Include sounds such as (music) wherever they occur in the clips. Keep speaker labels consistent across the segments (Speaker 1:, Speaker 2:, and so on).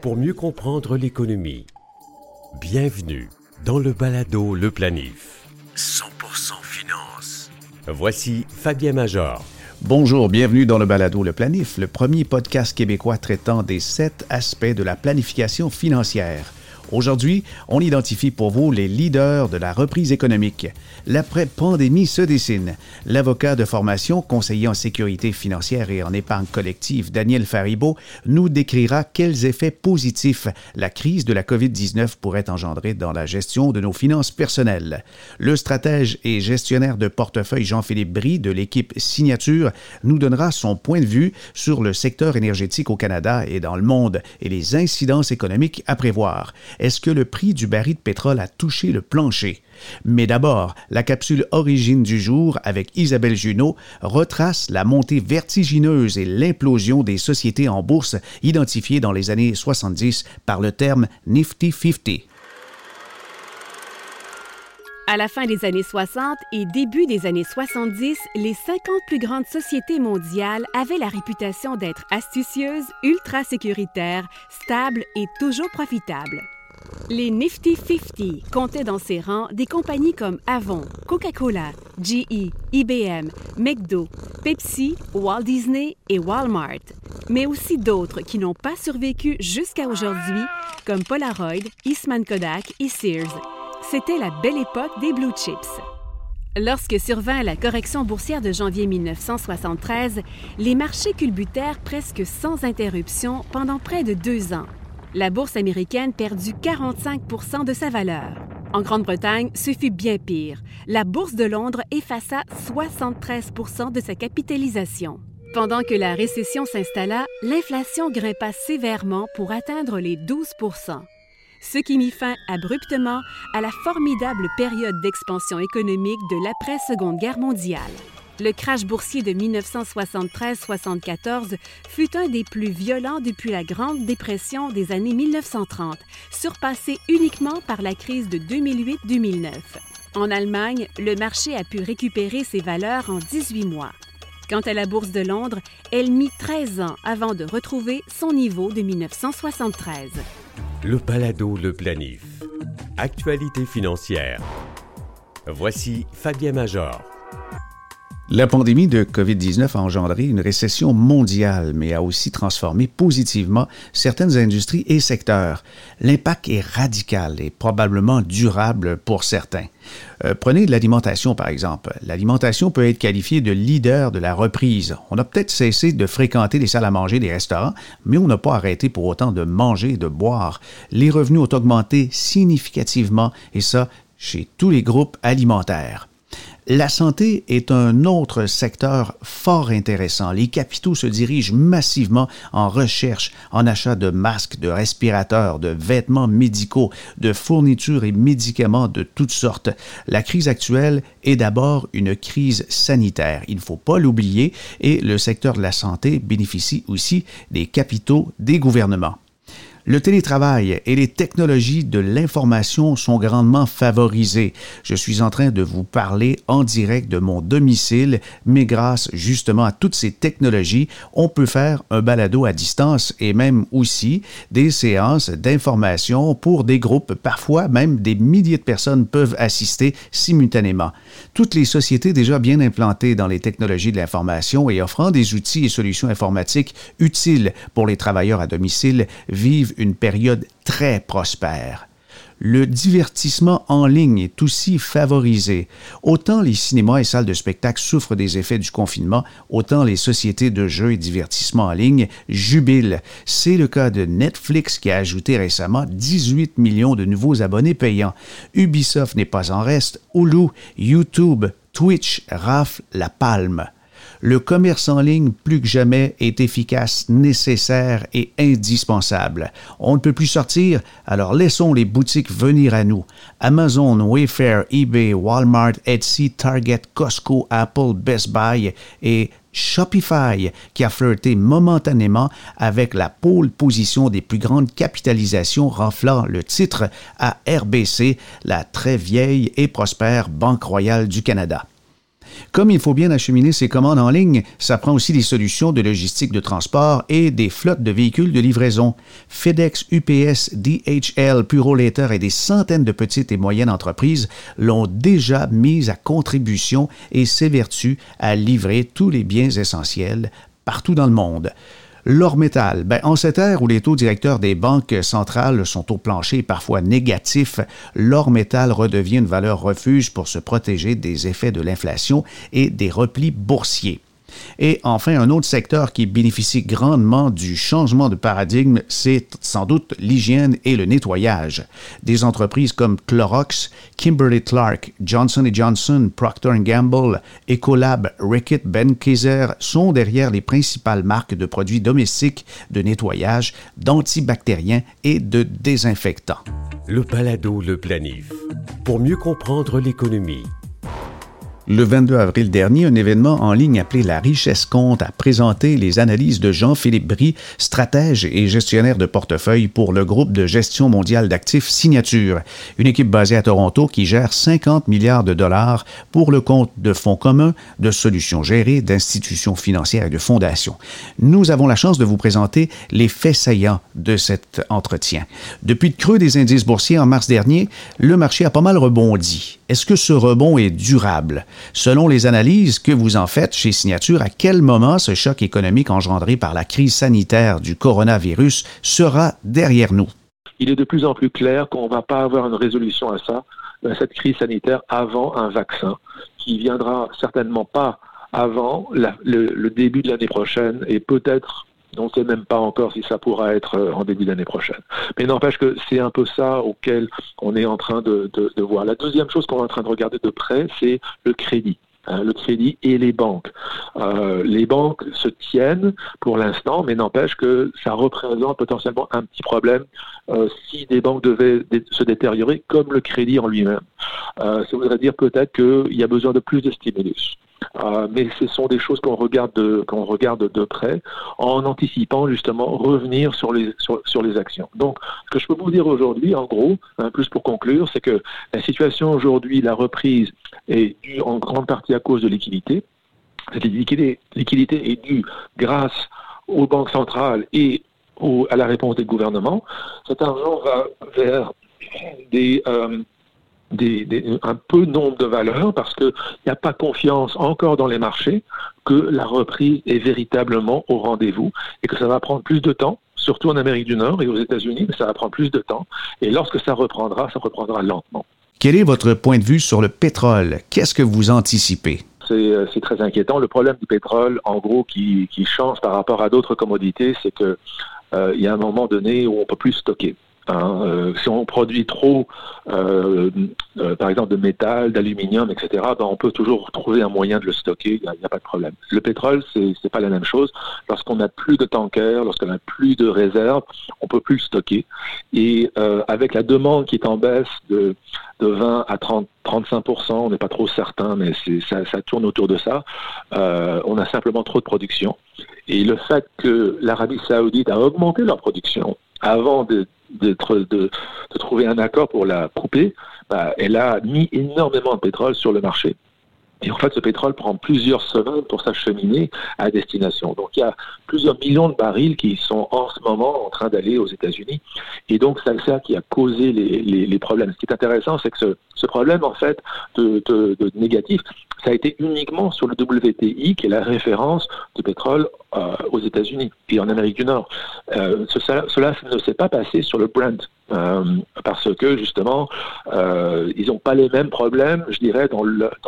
Speaker 1: Pour mieux comprendre l'économie, bienvenue dans le balado Le Planif. 100% finance. Voici Fabien Major.
Speaker 2: Bonjour, bienvenue dans le balado Le Planif, le premier podcast québécois traitant des sept aspects de la planification financière. Aujourd'hui, on identifie pour vous les leaders de la reprise économique. L'après-pandémie se dessine. L'avocat de formation, conseiller en sécurité financière et en épargne collective, Daniel Faribault, nous décrira quels effets positifs la crise de la COVID-19 pourrait engendrer dans la gestion de nos finances personnelles. Le stratège et gestionnaire de portefeuille Jean-Philippe Brie de l'équipe Signature nous donnera son point de vue sur le secteur énergétique au Canada et dans le monde et les incidences économiques à prévoir est-ce que le prix du baril de pétrole a touché le plancher? Mais d'abord, la capsule Origine du jour avec Isabelle Junot retrace la montée vertigineuse et l'implosion des sociétés en bourse identifiées dans les années 70 par le terme Nifty 50.
Speaker 3: À la fin des années 60 et début des années 70, les 50 plus grandes sociétés mondiales avaient la réputation d'être astucieuses, ultra sécuritaires, stables et toujours profitables. Les Nifty 50 comptaient dans ses rangs des compagnies comme Avon, Coca-Cola, GE, IBM, McDo, Pepsi, Walt Disney et Walmart, mais aussi d'autres qui n'ont pas survécu jusqu'à aujourd'hui, comme Polaroid, Eastman Kodak et Sears. C'était la belle époque des blue chips. Lorsque survint la correction boursière de janvier 1973, les marchés culbutèrent presque sans interruption pendant près de deux ans la bourse américaine perdit 45% de sa valeur. En Grande-Bretagne, ce fut bien pire. La bourse de Londres effaça 73% de sa capitalisation. Pendant que la récession s'installa, l'inflation grimpa sévèrement pour atteindre les 12 ce qui mit fin abruptement à la formidable période d'expansion économique de l'après-Seconde Guerre mondiale. Le crash boursier de 1973-74 fut un des plus violents depuis la Grande Dépression des années 1930, surpassé uniquement par la crise de 2008-2009. En Allemagne, le marché a pu récupérer ses valeurs en 18 mois. Quant à la Bourse de Londres, elle mit 13 ans avant de retrouver son niveau de 1973.
Speaker 1: Le Palado Le Planif. Actualité financière. Voici Fabien Major.
Speaker 2: La pandémie de COVID-19 a engendré une récession mondiale, mais a aussi transformé positivement certaines industries et secteurs. L'impact est radical et probablement durable pour certains. Euh, prenez l'alimentation, par exemple. L'alimentation peut être qualifiée de leader de la reprise. On a peut-être cessé de fréquenter les salles à manger des restaurants, mais on n'a pas arrêté pour autant de manger et de boire. Les revenus ont augmenté significativement, et ça chez tous les groupes alimentaires. La santé est un autre secteur fort intéressant. Les capitaux se dirigent massivement en recherche, en achat de masques, de respirateurs, de vêtements médicaux, de fournitures et médicaments de toutes sortes. La crise actuelle est d'abord une crise sanitaire. Il ne faut pas l'oublier et le secteur de la santé bénéficie aussi des capitaux des gouvernements. Le télétravail et les technologies de l'information sont grandement favorisées. Je suis en train de vous parler en direct de mon domicile, mais grâce justement à toutes ces technologies, on peut faire un balado à distance et même aussi des séances d'information pour des groupes. Parfois, même des milliers de personnes peuvent assister simultanément. Toutes les sociétés déjà bien implantées dans les technologies de l'information et offrant des outils et solutions informatiques utiles pour les travailleurs à domicile vivent une période très prospère. Le divertissement en ligne est aussi favorisé. Autant les cinémas et salles de spectacle souffrent des effets du confinement, autant les sociétés de jeux et divertissement en ligne jubilent. C'est le cas de Netflix qui a ajouté récemment 18 millions de nouveaux abonnés payants. Ubisoft n'est pas en reste. Hulu, YouTube, Twitch raflent la palme le commerce en ligne, plus que jamais, est efficace, nécessaire et indispensable. On ne peut plus sortir, alors laissons les boutiques venir à nous. Amazon, Wayfair, eBay, Walmart, Etsy, Target, Costco, Apple, Best Buy et Shopify, qui a flirté momentanément avec la pôle position des plus grandes capitalisations, renflant le titre à RBC, la très vieille et prospère Banque royale du Canada. Comme il faut bien acheminer ses commandes en ligne, ça prend aussi des solutions de logistique de transport et des flottes de véhicules de livraison. FedEx, UPS, DHL, Purolator et des centaines de petites et moyennes entreprises l'ont déjà mise à contribution et s'évertuent à livrer tous les biens essentiels partout dans le monde. L'or métal. Ben, en cette ère où les taux directeurs des banques centrales sont au plancher parfois négatifs, l'or métal redevient une valeur refuge pour se protéger des effets de l'inflation et des replis boursiers. Et enfin, un autre secteur qui bénéficie grandement du changement de paradigme, c'est sans doute l'hygiène et le nettoyage. Des entreprises comme Clorox, Kimberly-Clark, Johnson Johnson, Procter Gamble, Ecolab, Reckitt Benckiser sont derrière les principales marques de produits domestiques de nettoyage, d'antibactériens et de désinfectants.
Speaker 1: Le balado Le Planif. Pour mieux comprendre l'économie
Speaker 2: le 22 avril dernier, un événement en ligne appelé La Richesse Compte a présenté les analyses de Jean-Philippe Brie, stratège et gestionnaire de portefeuille pour le groupe de gestion mondiale d'actifs Signature, une équipe basée à Toronto qui gère 50 milliards de dollars pour le compte de fonds communs, de solutions gérées, d'institutions financières et de fondations. Nous avons la chance de vous présenter les faits saillants de cet entretien. Depuis le creux des indices boursiers en mars dernier, le marché a pas mal rebondi. Est-ce que ce rebond est durable? Selon les analyses que vous en faites chez Signature, à quel moment ce choc économique engendré par la crise sanitaire du coronavirus sera derrière nous?
Speaker 4: Il est de plus en plus clair qu'on ne va pas avoir une résolution à ça, à cette crise sanitaire, avant un vaccin qui viendra certainement pas avant le, début de l'année prochaine et peut-être on ne sait même pas encore si ça pourra être euh, en début d'année prochaine. Mais n'empêche que c'est un peu ça auquel on est en train de, voir. La deuxième chose qu'on est en train de regarder de près, c'est le crédit. Hein, le crédit et les banques. Euh, les banques se tiennent pour l'instant, mais n'empêche que ça représente potentiellement un petit problème euh, si des banques devaient se détériorer, comme le crédit en lui-même. ça voudrait dire peut-être qu'il y a besoin de plus de stimulus. Euh, mais ce sont des choses qu'on regarde de, qu'on regarde de près en anticipant justement revenir sur les, sur, les actions. Donc, ce que je peux vous dire aujourd'hui, en gros, plus pour conclure, c'est que la situation aujourd'hui, la reprise est due en grande partie à cause de liquidité. Cette liquidité, liquidité est due grâce aux banques centrales et à la réponse des gouvernements. Cet argent va vers des, euh, un peu nombre de valeurs parce qu'il n'y a pas confiance encore dans les marchés que la reprise est véritablement au rendez-vous et que ça va prendre plus de temps, surtout en Amérique du Nord et aux États-Unis, mais ça va prendre plus de temps. Et lorsque ça reprendra, ça reprendra lentement.
Speaker 2: Quel est votre point de vue sur le pétrole? Qu'est-ce que vous anticipez?
Speaker 4: C'est très inquiétant. Le problème du pétrole, en gros, qui, change par rapport à d'autres commodités, c'est qu'il euh, y a un moment donné où on ne peut plus stocker. Hein, euh, si on produit trop, euh, euh, par exemple, de métal, d'aluminium, etc., ben, on peut toujours trouver un moyen de le stocker, il n'y a, pas de problème. Le pétrole, c'est n'est pas la même chose. Lorsqu'on n'a plus de tankers, lorsqu'on n'a plus de réserves, on peut plus le stocker. Et avec la demande qui est en baisse de, de 20 à 30, 35%, on n'est pas trop certain, mais ça, ça, tourne autour de ça. on a simplement trop de production. Et le fait que l'Arabie saoudite a augmenté leur production avant de de, de, trouver un accord pour la couper, bah, elle a mis énormément de pétrole sur le marché. Et en fait, ce pétrole prend plusieurs semaines pour s'acheminer à destination. Donc, il y a plusieurs millions de barils qui sont en ce moment en train d'aller aux États-Unis. Et donc, c'est ça qui a causé les, problèmes. Ce qui est intéressant, c'est que ce, problème, en fait, de, négatif, ça a été uniquement sur le WTI, qui est la référence du pétrole euh, aux États-Unis et en Amérique du Nord. Euh, cela ne s'est pas passé sur le Brent. Euh, parce que justement, ils n'ont pas les mêmes problèmes, je dirais, dans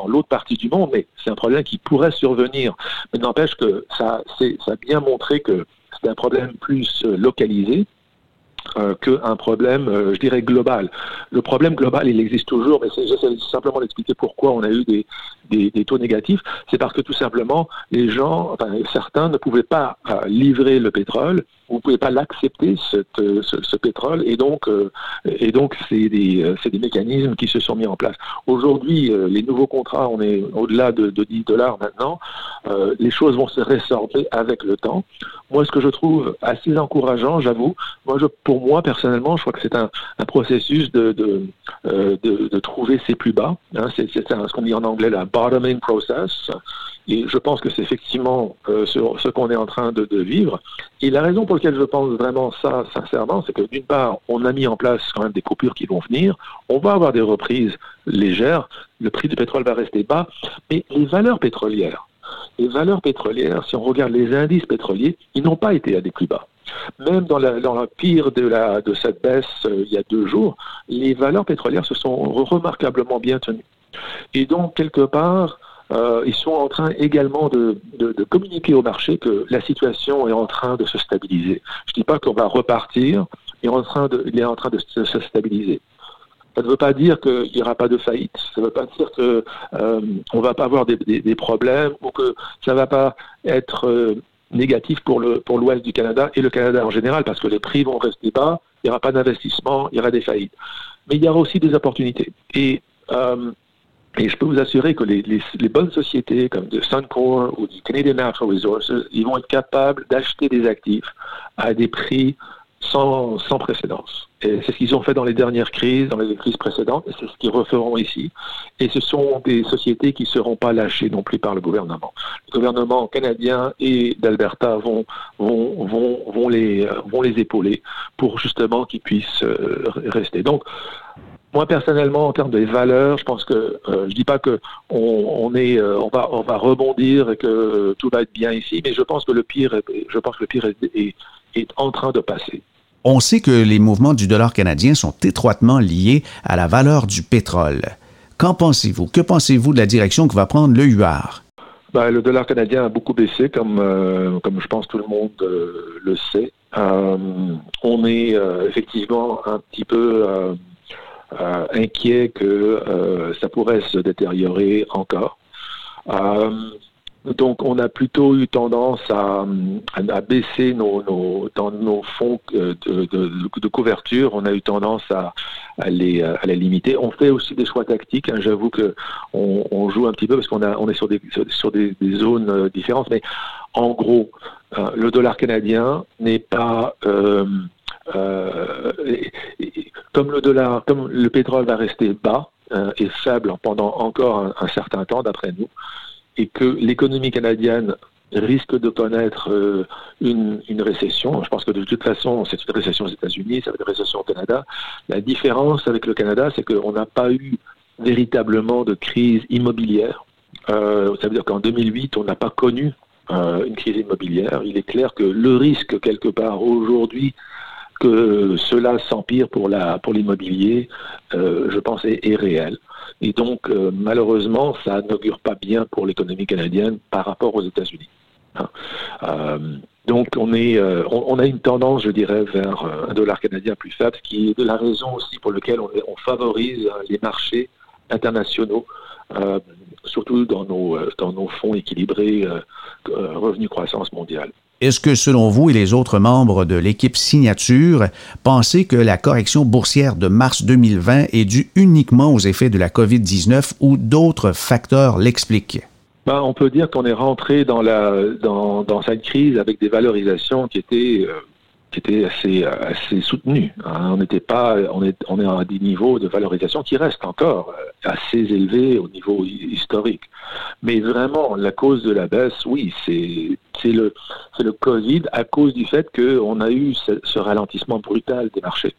Speaker 4: l'autre partie du monde, mais c'est un problème qui pourrait survenir. Mais n'empêche que ça, ça a bien montré que c'est un problème plus localisé euh, qu'un problème, euh, je dirais, global. Le problème global, il existe toujours, mais j'essaie simplement d'expliquer pourquoi on a eu des, des, taux négatifs. C'est parce que tout simplement, les gens, enfin, certains ne pouvaient pas euh, livrer le pétrole vous pouvez pas l'accepter ce, ce, pétrole et donc et donc c'est des c'est des mécanismes qui se sont mis en place. Aujourd'hui, les nouveaux contrats, on est au-delà de, de, 10 dollars maintenant. les choses vont se résorber avec le temps. Moi, ce que je trouve assez encourageant, j'avoue, moi, je, pour moi personnellement, je crois que c'est un, un, processus de de, de, de, trouver ses plus bas. Hein, c'est ce qu'on dit en anglais la bottoming process. Et je pense que c'est effectivement euh, ce, qu'on est en train de, vivre. Et la raison pour laquelle je pense vraiment ça, sincèrement, c'est que d'une part, on a mis en place quand même des coupures qui vont venir. On va avoir des reprises légères. Le prix du pétrole va rester bas. Mais les valeurs pétrolières, les valeurs pétrolières, si on regarde les indices pétroliers, ils n'ont pas été à des plus bas. Même dans la, pire de cette baisse euh, il y a deux jours, les valeurs pétrolières se sont remarquablement bien tenues. Et donc, quelque part, euh, ils sont en train également de, communiquer au marché que la situation est en train de se stabiliser. Je ne dis pas qu'on va repartir, il est en train de, se, stabiliser. Ça ne veut pas dire qu'il n'y aura pas de faillite. Ça ne veut pas dire qu'on euh, ne va pas avoir des, problèmes ou que ça ne va pas être euh, négatif pour l'Ouest du Canada et le Canada en général, parce que les prix vont rester bas, il n'y aura pas d'investissement, il y aura des faillites. Mais il y aura aussi des opportunités. Et et je peux vous assurer que les, bonnes sociétés comme de Suncor ou du Canadian Natural Resources, ils vont être capables d'acheter des actifs à des prix sans, sans précédence. Et c'est ce qu'ils ont fait dans les dernières crises, dans les crises précédentes, et c'est ce qu'ils referont ici. Et ce sont des sociétés qui ne seront pas lâchées non plus par le gouvernement. Le gouvernement canadien et d'Alberta vont, vont, vont, vont, les, vont les épauler pour justement qu'ils puissent euh, rester. Donc, moi personnellement, en termes de valeurs, je pense que euh, je dis pas que on, est, euh, on va, on va rebondir et que tout va être bien ici, mais je pense que le pire, je pense que le pire est, est, en train de passer.
Speaker 2: On sait que les mouvements du dollar canadien sont étroitement liés à la valeur du pétrole. Qu'en pensez-vous? Que pensez-vous de la direction que va prendre le UR
Speaker 4: ben, le dollar canadien a beaucoup baissé, comme, euh, comme je pense tout le monde le sait. on est effectivement un petit peu euh, inquiet que euh, ça pourrait se détériorer encore. Euh, donc, on a plutôt eu tendance à, à, baisser nos, nos, fonds de, de, de, couverture. On a eu tendance à, à, les, à les limiter. On fait aussi des choix tactiques. Hein. J'avoue que on, joue un petit peu parce qu'on on est sur des, sur des, zones différentes. Mais en gros, le dollar canadien n'est pas euh, euh, comme le dollar, comme le pétrole va rester bas euh, et faible pendant encore un, certain temps, d'après nous, et que l'économie canadienne risque de connaître euh, une, récession. Je pense que de toute façon, c'est une récession aux États-Unis, c'est une récession au Canada. La différence avec le Canada, c'est qu'on n'a pas eu véritablement de crise immobilière. Euh, ça veut dire qu'en 2008, on n'a pas connu euh, une crise immobilière. Il est clair que le risque, quelque part, aujourd'hui, que cela s'empire pour la pour l'immobilier, euh, je pense, est, réel. Et donc, euh, malheureusement, ça n'augure pas bien pour l'économie canadienne par rapport aux États-Unis. Hein. Euh, donc, on, est, euh, on, a une tendance, je dirais, vers euh, un dollar canadien plus faible, ce qui est de la raison aussi pour laquelle on, favorise les marchés internationaux, surtout dans nos, fonds équilibrés revenu croissance mondiale.
Speaker 2: Est-ce que, selon vous et les autres membres de l'équipe Signature, pensez que la correction boursière de mars 2020 est due uniquement aux effets de la COVID-19 ou d'autres facteurs l'expliquent?
Speaker 4: Ben, on peut dire qu'on est rentré dans, la, dans, cette crise avec des valorisations qui étaient euh, qui était assez, assez soutenu. Hein. On n'était pas, on est, on est à des niveaux de valorisation qui restent encore euh, assez élevés au niveau historique. Mais vraiment, la cause de la baisse, oui, c'est, c'est le, le Covid à cause du fait qu'on a eu ce, ralentissement brutal des marchés.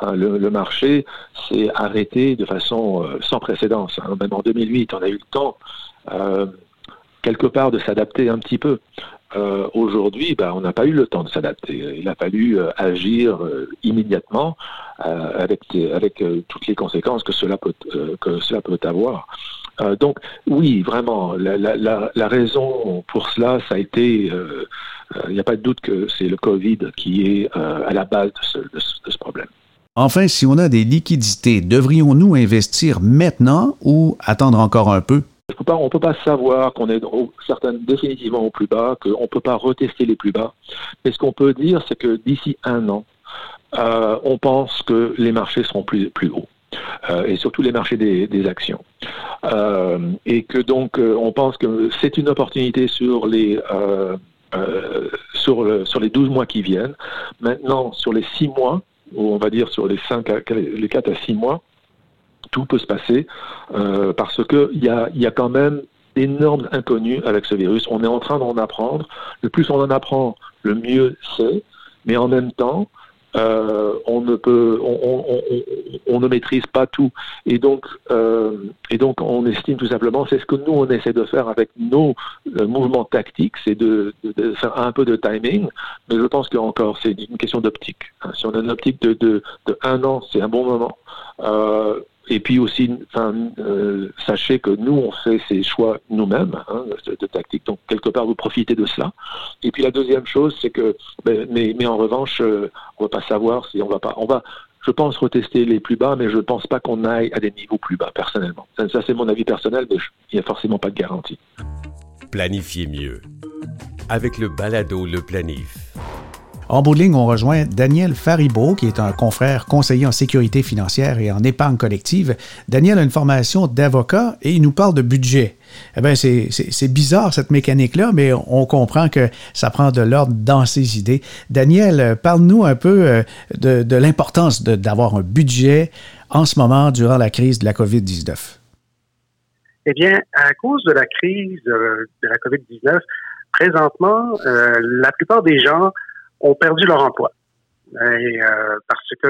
Speaker 4: Hein, le, le, marché s'est arrêté de façon euh, sans précédent. Hein. Même en 2008, on a eu le temps. Euh, quelque part de s'adapter un petit peu. Euh, Aujourd'hui, ben, on n'a pas eu le temps de s'adapter. Il a fallu euh, agir euh, immédiatement avec, toutes les conséquences que cela peut, avoir. donc oui, vraiment, la, raison pour cela, ça a été, il n'y a pas de doute que c'est le Covid qui est à la base de ce problème.
Speaker 2: Enfin, si on a des liquidités, devrions-nous investir maintenant ou attendre encore un peu?
Speaker 4: On peut pas savoir qu'on est définitivement au plus bas, qu'on peut pas retester les plus bas. Mais ce qu'on peut dire, c'est que d'ici un an, euh, on pense que les marchés seront plus hauts. Euh, et surtout les marchés des, actions. Euh, et que donc on pense que c'est une opportunité sur les sur, le, sur les 12 mois qui viennent. Maintenant, sur les 6 mois, ou on va dire sur les 5 les 4 à 6 mois, tout peut se passer euh, parce que il y a, y a quand même d'énormes inconnus avec ce virus. On est en train d'en apprendre. Le plus on en apprend, le mieux c'est. Mais en même temps, euh, on ne peut, on, ne maîtrise pas tout, et donc, euh, et donc, on estime tout simplement, c'est ce que nous on essaie de faire avec nos mouvements tactiques, c'est de, faire un peu de timing, mais je pense que encore c'est une question d'optique. Hein. Si on a une optique de, de un an, c'est un bon moment. Et puis aussi, euh, sachez que nous, on fait ces choix nous-mêmes hein, de, de, tactique. Donc, quelque part, vous profitez de cela. Et puis, la deuxième chose, c'est que, ben, mais, mais, en revanche, euh, on va pas savoir si on va pas, on va, je pense retester les plus bas, mais je ne pense pas qu'on aille à des niveaux plus bas, personnellement. Ça, ça c'est mon avis personnel, mais il n'y a forcément pas de garantie.
Speaker 1: Planifiez mieux. Avec le balado Le Planif.
Speaker 2: En bout on rejoint Daniel Faribault, qui est un confrère conseiller en sécurité financière et en épargne collective. Daniel a une formation d'avocat et il nous parle de budget. Eh bien, c'est bizarre cette mécanique-là, mais on comprend que ça prend de l'ordre dans ses idées. Daniel, parle-nous un peu euh, de, de l'importance d'avoir un budget en ce moment durant la crise de la COVID-19.
Speaker 5: Eh bien, à cause de la crise euh, de la COVID-19, présentement, euh, la plupart des gens ont perdu leur emploi. Et, euh, parce que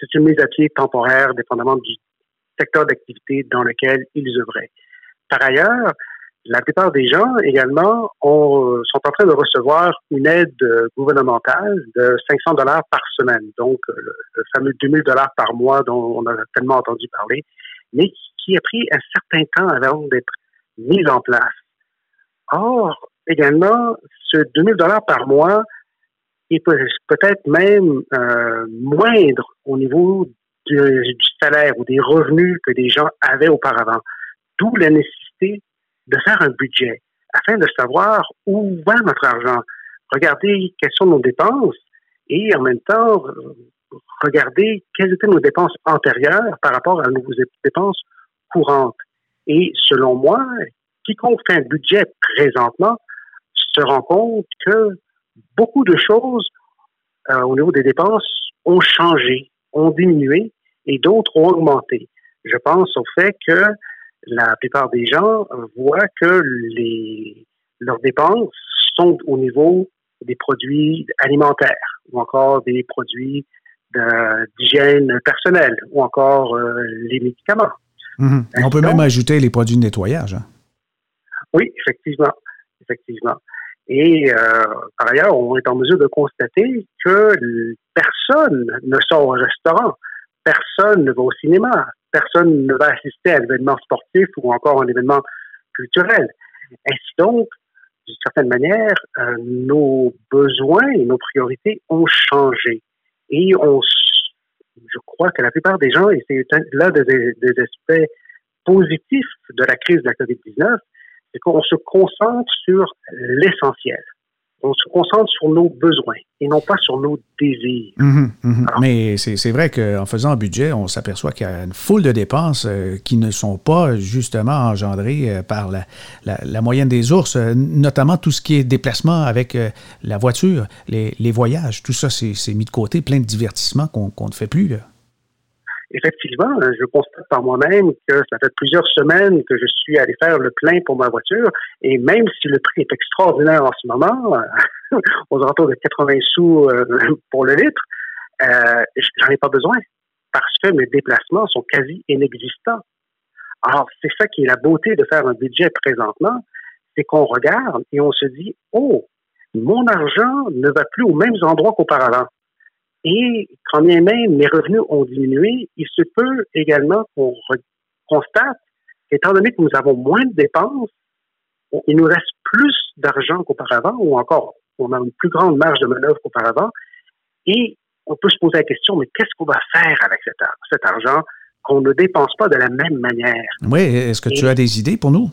Speaker 5: c'est une mise à pied temporaire, dépendamment du secteur d'activité dans lequel ils œuvraient. Par ailleurs, la plupart des gens également ont, sont en train de recevoir une aide gouvernementale de 500 dollars par semaine, donc le, le fameux 2000 dollars par mois dont on a tellement entendu parler, mais qui a pris un certain temps avant d'être mis en place. Or, également, ce 2000 dollars par mois est peut-être même euh, moindre au niveau du, du, salaire ou des revenus que des gens avaient auparavant. D'où la nécessité de faire un budget afin de savoir où va notre argent, regarder quelles sont nos dépenses et en même temps regarder quelles étaient nos dépenses antérieures par rapport à nos dépenses courantes. Et selon moi, quiconque fait un budget présentement se rend compte que beaucoup de choses euh, au niveau des dépenses ont changé, ont diminué et d'autres ont augmenté. Je pense au fait que la plupart des gens voient que les, leurs dépenses sont au niveau des produits alimentaires ou encore des produits d'hygiène personnelle ou encore euh, les médicaments.
Speaker 2: Mmh. On peut Donc, même ajouter les produits de nettoyage. Hein?
Speaker 5: Oui, effectivement. Effectivement. Et euh, par ailleurs, on est en mesure de constater que personne ne sort au restaurant, personne ne va au cinéma, personne ne va assister à un événement sportif ou encore un événement culturel. Ainsi donc, d'une certaine manière, euh, nos besoins et nos priorités ont changé? Et on, je crois que la plupart des gens, et c'est l'un des, des aspects positifs de la crise de la COVID-19, c'est qu'on se concentre sur l'essentiel. On se concentre sur nos besoins et non pas sur nos désirs.
Speaker 2: Mmh, mmh. Mais c'est vrai qu'en faisant un budget, on s'aperçoit qu'il y a une foule de dépenses euh, qui ne sont pas justement engendrées euh, par la, la, la, moyenne des ours, euh, notamment tout ce qui est déplacement avec la voiture, les, les, voyages, tout ça, c'est mis de côté, plein de divertissements qu'on qu ne fait plus. Là
Speaker 5: effectivement, je constate par moi-même que ça fait plusieurs semaines que je suis allé faire le plein pour ma voiture et même si le prix est extraordinaire en ce moment, (laughs) aux alentours de 80 sous euh, pour le litre, euh, j'en ai pas besoin parce que mes déplacements sont quasi inexistants. Alors, c'est ça qui est la beauté de faire un budget présentement, c'est qu'on regarde et on se dit, oh, mon argent ne va plus aux mêmes endroits qu'auparavant. Et quand bien même mes revenus ont diminué, il se peut également qu'on constate qu'étant donné que nous avons moins de dépenses, il nous reste plus d'argent qu'auparavant, ou encore on a une plus grande marge de manœuvre qu'auparavant. Et on peut se poser la question, mais qu'est-ce qu'on va faire avec cet, cet argent qu'on ne dépense pas de la même manière?
Speaker 2: Oui, est-ce que Et, tu as des idées pour nous?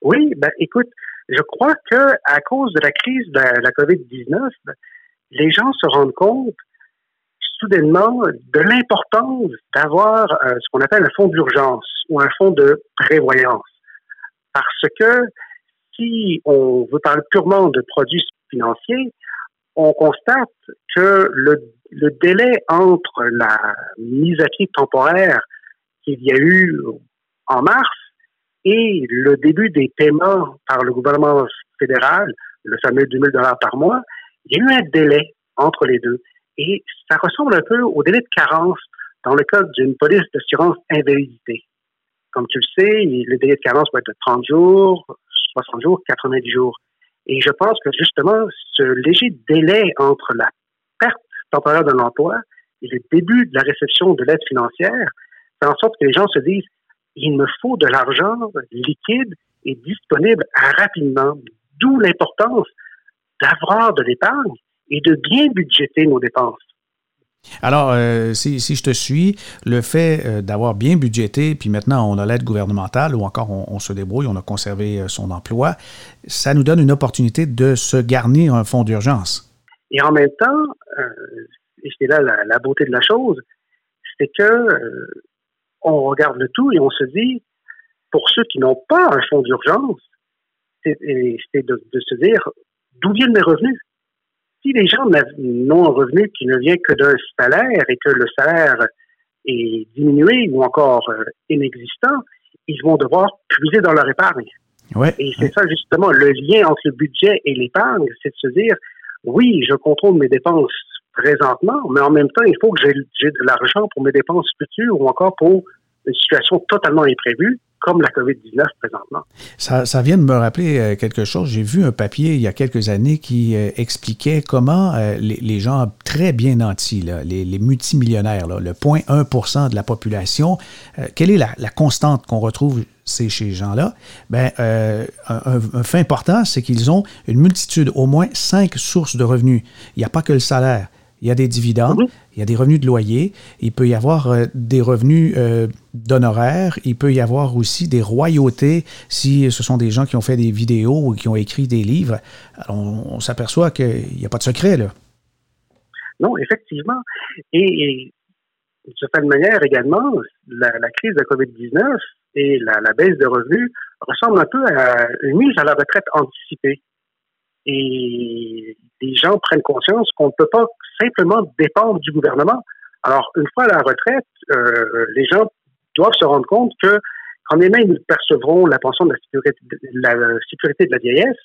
Speaker 5: Oui, ben écoute, je crois que à cause de la crise de la, COVID-19, les gens se rendent compte soudainement de l'importance d'avoir euh, ce qu'on appelle un fonds d'urgence ou un fonds de prévoyance. Parce que si on veut parler purement de produits financiers, on constate que le, délai entre la mise à pied temporaire qu'il y a eu en mars et le début des paiements par le gouvernement fédéral, le fameux 2000 dollars par mois, il y a eu un délai entre les deux. Et ça ressemble un peu au délai de carence dans le cas d'une police d'assurance invalidité. Comme tu le sais, le délai de carence peut être de 30 jours, 60 jours, 90 jours. Et je pense que justement, ce léger délai entre la perte temporaire d'un emploi et le début de la réception de l'aide financière fait en sorte que les gens se disent il me faut de l'argent liquide et disponible rapidement. D'où l'importance d'avoir de l'épargne et de bien budgéter nos dépenses.
Speaker 2: Alors, euh, si, je te suis, le fait euh, d'avoir bien budgété, puis maintenant on a l'aide gouvernementale ou encore on, se débrouille, on a conservé euh, son emploi, ça nous donne une opportunité de se garnir un fonds d'urgence.
Speaker 5: Et en même temps, et c'est là la, beauté de la chose, c'est que on regarde le tout et on se dit, pour ceux qui n'ont pas un fonds d'urgence, c'est de, se dire d'où viennent mes revenus? Si les gens n'ont un revenu qui ne vient que d'un salaire et que le salaire est diminué ou encore euh, inexistant, ils vont devoir puiser dans leur épargne. et c'est ça justement le lien entre le budget et l'épargne, c'est de se dire oui, je contrôle mes dépenses présentement, mais en même temps, il faut que j'ai de l'argent pour mes dépenses futures ou encore pour une situation totalement imprévue comme la COVID-19 présentement.
Speaker 2: Ça, ça, vient de me rappeler euh, quelque chose. J'ai vu un papier il y a quelques années qui euh, expliquait comment euh, les, gens très bien nantis, là, les, multimillionnaires, là, le 0.1% de la population, quelle est la, constante qu'on retrouve chez ces gens-là? Ben, un, fait important, c'est qu'ils ont une multitude, au moins cinq sources de revenus. Il n'y a pas que le salaire il y a des dividendes, il y a des revenus de loyer, il peut y avoir euh, des revenus euh, d'honoraires, il peut y avoir aussi des royautés si ce sont des gens qui ont fait des vidéos ou qui ont écrit des livres. on, s'aperçoit qu'il n'y a pas de secret, là.
Speaker 5: Non, effectivement. Et, de cette manière également, la, crise de la COVID-19 et la, la, baisse de revenus ressemblent un peu à une mise à la retraite anticipée. Et les gens prennent conscience qu'on ne peut pas simplement dépendre du gouvernement. Alors, une fois à la retraite, euh, les gens doivent se rendre compte que quand même ils percevront la pension de la sécurité de la, sécurité de la vieillesse,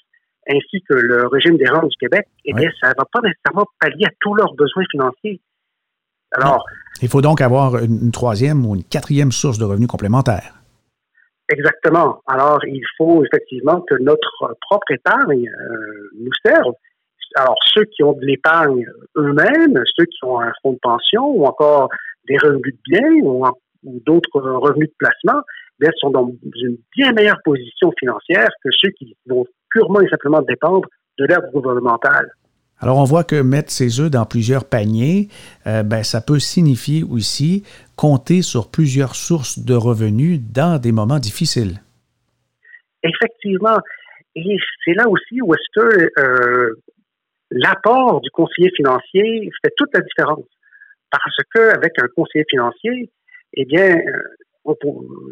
Speaker 5: ainsi que le régime des rentes du Québec, eh bien, ça ne va pas nécessairement pallier à tous leurs besoins financiers.
Speaker 2: Alors, il faut donc avoir une troisième ou une quatrième source de revenus complémentaires.
Speaker 5: Exactement. Alors, il faut effectivement que notre propre épargne euh, nous serve. Alors, ceux qui ont de l'épargne eux-mêmes, ceux qui ont un fonds de pension ou encore des revenus de biens ou, d'autres revenus de placement, bien, sont dans une bien meilleure position financière que ceux qui vont purement et simplement dépendre de l'aide gouvernementale.
Speaker 2: Alors, on voit que mettre ses œufs dans plusieurs paniers, euh, ben, ça peut signifier aussi compter sur plusieurs sources de revenus dans des moments difficiles.
Speaker 5: Effectivement. Et c'est là aussi où est-ce que euh, l'apport du conseiller financier fait toute la différence. Parce qu'avec un conseiller financier, eh bien, euh,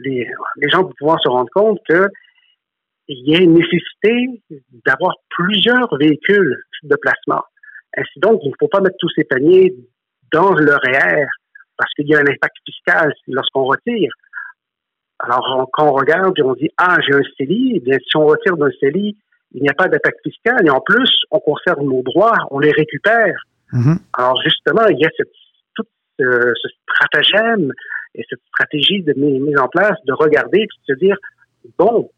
Speaker 5: les, les gens vont pouvoir se rendre compte que il y a une nécessité d'avoir plusieurs véhicules de placement. Ainsi donc, il ne faut pas mettre tous ces paniers dans le REER parce qu'il y a un impact fiscal lorsqu'on retire. Alors, quand on regarde et on dit, ah, j'ai un CELI, eh bien, si on retire d'un CELI, il n'y a pas d'impact fiscal et en plus, on conserve nos droits, on les récupère. Mm-hmm. Alors, justement, il y a tout ce, stratagème et cette stratégie de mise en place de regarder et de se dire, bon,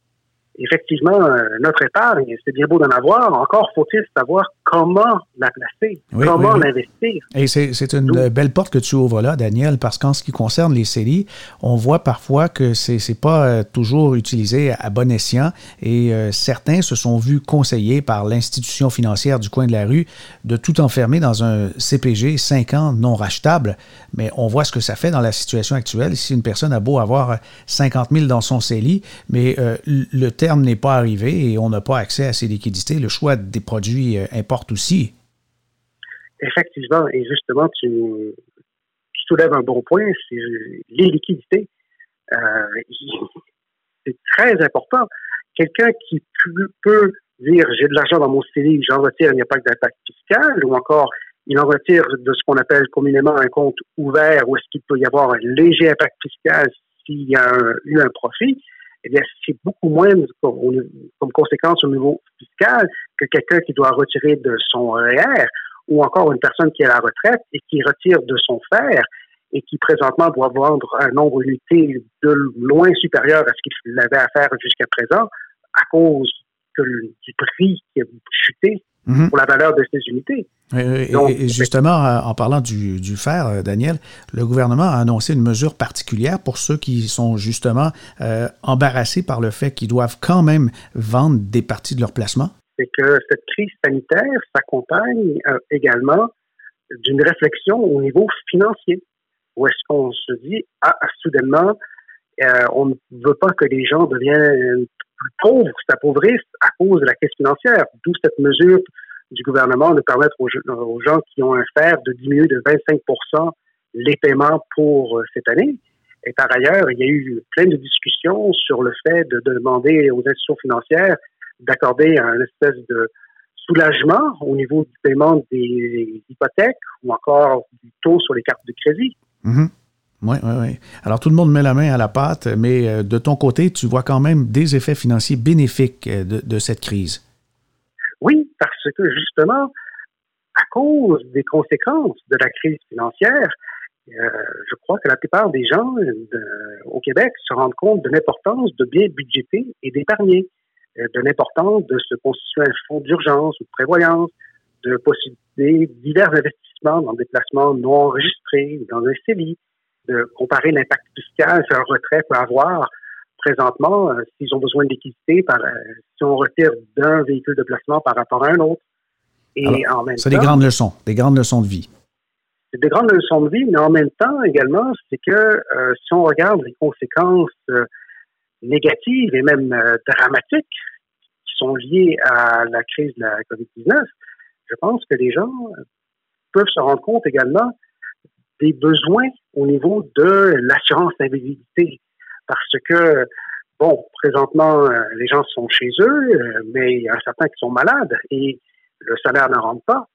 Speaker 5: effectivement, euh, notre épargne, c'est bien beau d'en avoir. Encore faut-il savoir comment la placer, comment l'investir.
Speaker 2: Et c'est une belle porte que tu ouvres là, Daniel, parce qu'en ce qui concerne les CELI, on voit parfois que c'est n'est pas euh, toujours utilisé à bon escient et euh, certains se sont vus conseillés par l'institution financière du coin de la rue de tout enfermer dans un CPG 5 ans non rachetable. Mais on voit ce que ça fait dans la situation actuelle. Si une personne a beau avoir 50 000 dans son CELI, mais le terme n'est pas arrivé et on n'a pas accès à ces liquidités, le choix des produits importe aussi.
Speaker 5: Effectivement, et justement, tu, soulèves un bon point, c'est les liquidités. c'est très important. Quelqu'un qui peut dire j'ai de l'argent dans mon CELI, j'en retire, il n'y a pas d'impact fiscal, ou encore il en retire de ce qu'on appelle communément un compte ouvert où est-ce qu'il peut y avoir un léger impact fiscal s'il y a eu un profit, eh bien, c'est beaucoup moins comme, conséquence au niveau fiscal que quelqu'un qui doit retirer de son REER ou encore une personne qui est à la retraite et qui retire de son fer et qui présentement doit vendre un nombre d'unités de loin supérieur à ce qu'il avait à faire jusqu'à présent à cause du prix qui a chuté mhm. pour la valeur de ces unités.
Speaker 2: Et, justement, en parlant du, fer, euh, Daniel, le gouvernement a annoncé une mesure particulière pour ceux qui sont justement euh, embarrassés par le fait qu'ils doivent quand même vendre des parties de leur placement.
Speaker 5: C'est que cette crise sanitaire s'accompagne euh, également d'une réflexion au niveau financier, où est-ce qu'on se dit, ah, soudainement, on ne veut pas que les gens deviennent plus pauvres, s'appauvrissent à cause de la crise financière, d'où cette mesure du gouvernement de permettre aux, gens qui ont un fer de diminuer de 25% les paiements pour euh, cette année. Et par ailleurs, il y a eu plein de discussions sur le fait de, demander aux institutions financières d'accorder un espèce de soulagement au niveau du paiement des hypothèques ou encore du taux sur les cartes de crédit.
Speaker 2: Oui, oui, oui. Alors tout le monde met la main à la pâte, mais euh, de ton côté, tu vois quand même des effets financiers bénéfiques euh, de cette crise.
Speaker 5: Oui, parce que justement, à cause des conséquences de la crise financière, euh, je crois que la plupart des gens au Québec se rendent compte de l'importance de bien budgéter et d'épargner, de l'importance de se constituer un fonds d'urgence ou de prévoyance, de possibiliter divers investissements dans des placements non enregistrés, dans un CELI, de comparer l'impact fiscal qu'un retrait peut avoir présentement, euh, s'ils ont besoin de liquidité, par, euh, si on retire d'un véhicule de placement par rapport à un autre.
Speaker 2: Et en même c'est des grandes leçons, des grandes leçons de vie.
Speaker 5: C'est des grandes leçons de vie, mais en même temps également, c'est que euh, si on regarde les conséquences négatives et même dramatiques qui sont liées à la crise de la COVID-19, je pense que les gens peuvent se rendre compte également des besoins au niveau de l'assurance invisibilité parce que, bon, présentement, euh, les gens sont chez eux, euh, mais il y a certains qui sont malades et le salaire ne rentre pas.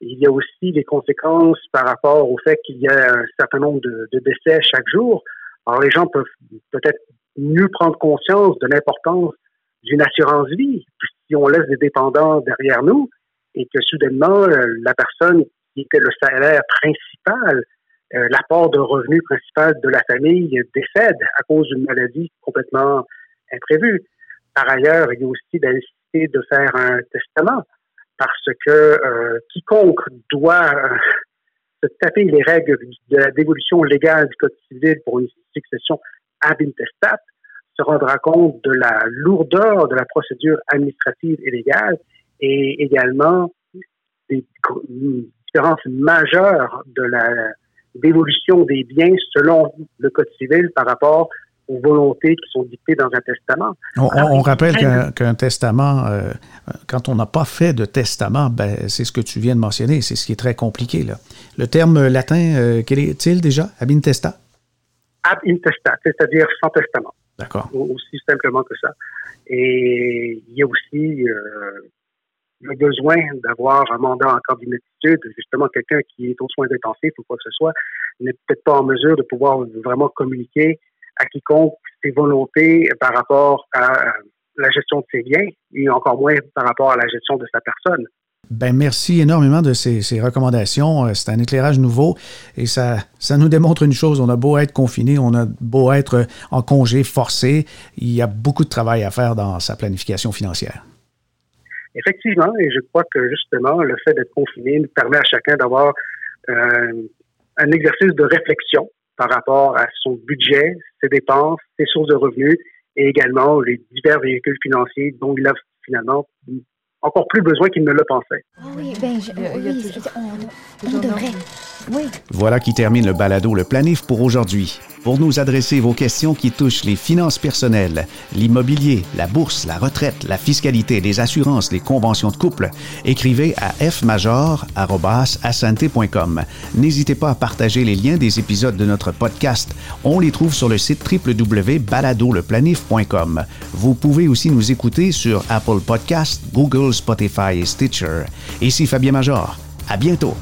Speaker 5: Il y a aussi des conséquences par rapport au fait qu'il y a un certain nombre de, décès chaque jour. Alors, les gens peuvent peut-être mieux prendre conscience de l'importance d'une assurance vie. Si on laisse des dépendants derrière nous et que soudainement, euh, la personne qui était le salaire principal euh, l'apport de revenus principal de la famille décède à cause d'une maladie complètement imprévue. Par ailleurs, il y a aussi la nécessité de faire un testament parce que euh, quiconque doit euh, se taper les règles de la dévolution légale du Code civil pour une succession ab intestat se rendra compte de la lourdeur de la procédure administrative et légale et également des différences majeures de la d'évolution des biens selon le Code civil par rapport aux volontés qui sont dictées dans un testament.
Speaker 2: On, rappelle qu'un testament, euh, quand on n'a pas fait de testament, ben, c'est ce que tu viens de mentionner, c'est ce qui est très compliqué. Là. Le terme latin, euh, quel est-il déjà? Ab intesta?
Speaker 5: Ab intesta, c'est-à-dire sans testament.
Speaker 2: D'accord.
Speaker 5: Aussi simplement que ça. Et il y a aussi euh, le besoin d'avoir un mandat en cas d'inaptitude, justement quelqu'un qui est aux soins intensifs ou quoi que ce soit, n'est peut-être pas en mesure de pouvoir vraiment communiquer à quiconque ses volontés par rapport à la gestion de ses biens et encore moins par rapport à la gestion de sa personne.
Speaker 2: Ben merci énormément de ces, ces recommandations. Euh, c'est un éclairage nouveau et ça, ça nous démontre une chose. On a beau être confiné, on a beau être en congé forcé, il y a beaucoup de travail à faire dans sa planification financière.
Speaker 5: Effectivement, et je crois que justement, le fait d'être confiné nous permet à chacun d'avoir euh, un exercice de réflexion par rapport à son budget, ses dépenses, ses sources de revenus et également les divers véhicules financiers dont il a finalement encore plus besoin qu'il ne le pensait.
Speaker 6: oui, ben, je, oui, on, on devrait.
Speaker 2: Voilà qui termine le balado Le Planif pour aujourd'hui. Pour nous adresser vos questions qui touchent les finances personnelles, l'immobilier, la bourse, la retraite, la fiscalité, les assurances, les conventions de couple, écrivez à fmajor.com. N'hésitez pas à partager les liens des épisodes de notre podcast. On les trouve sur le site www.baladoleplanif.com. Vous pouvez aussi nous écouter sur Apple Podcast, Google, Spotify et Stitcher. Ici Fabien Major. À bientôt.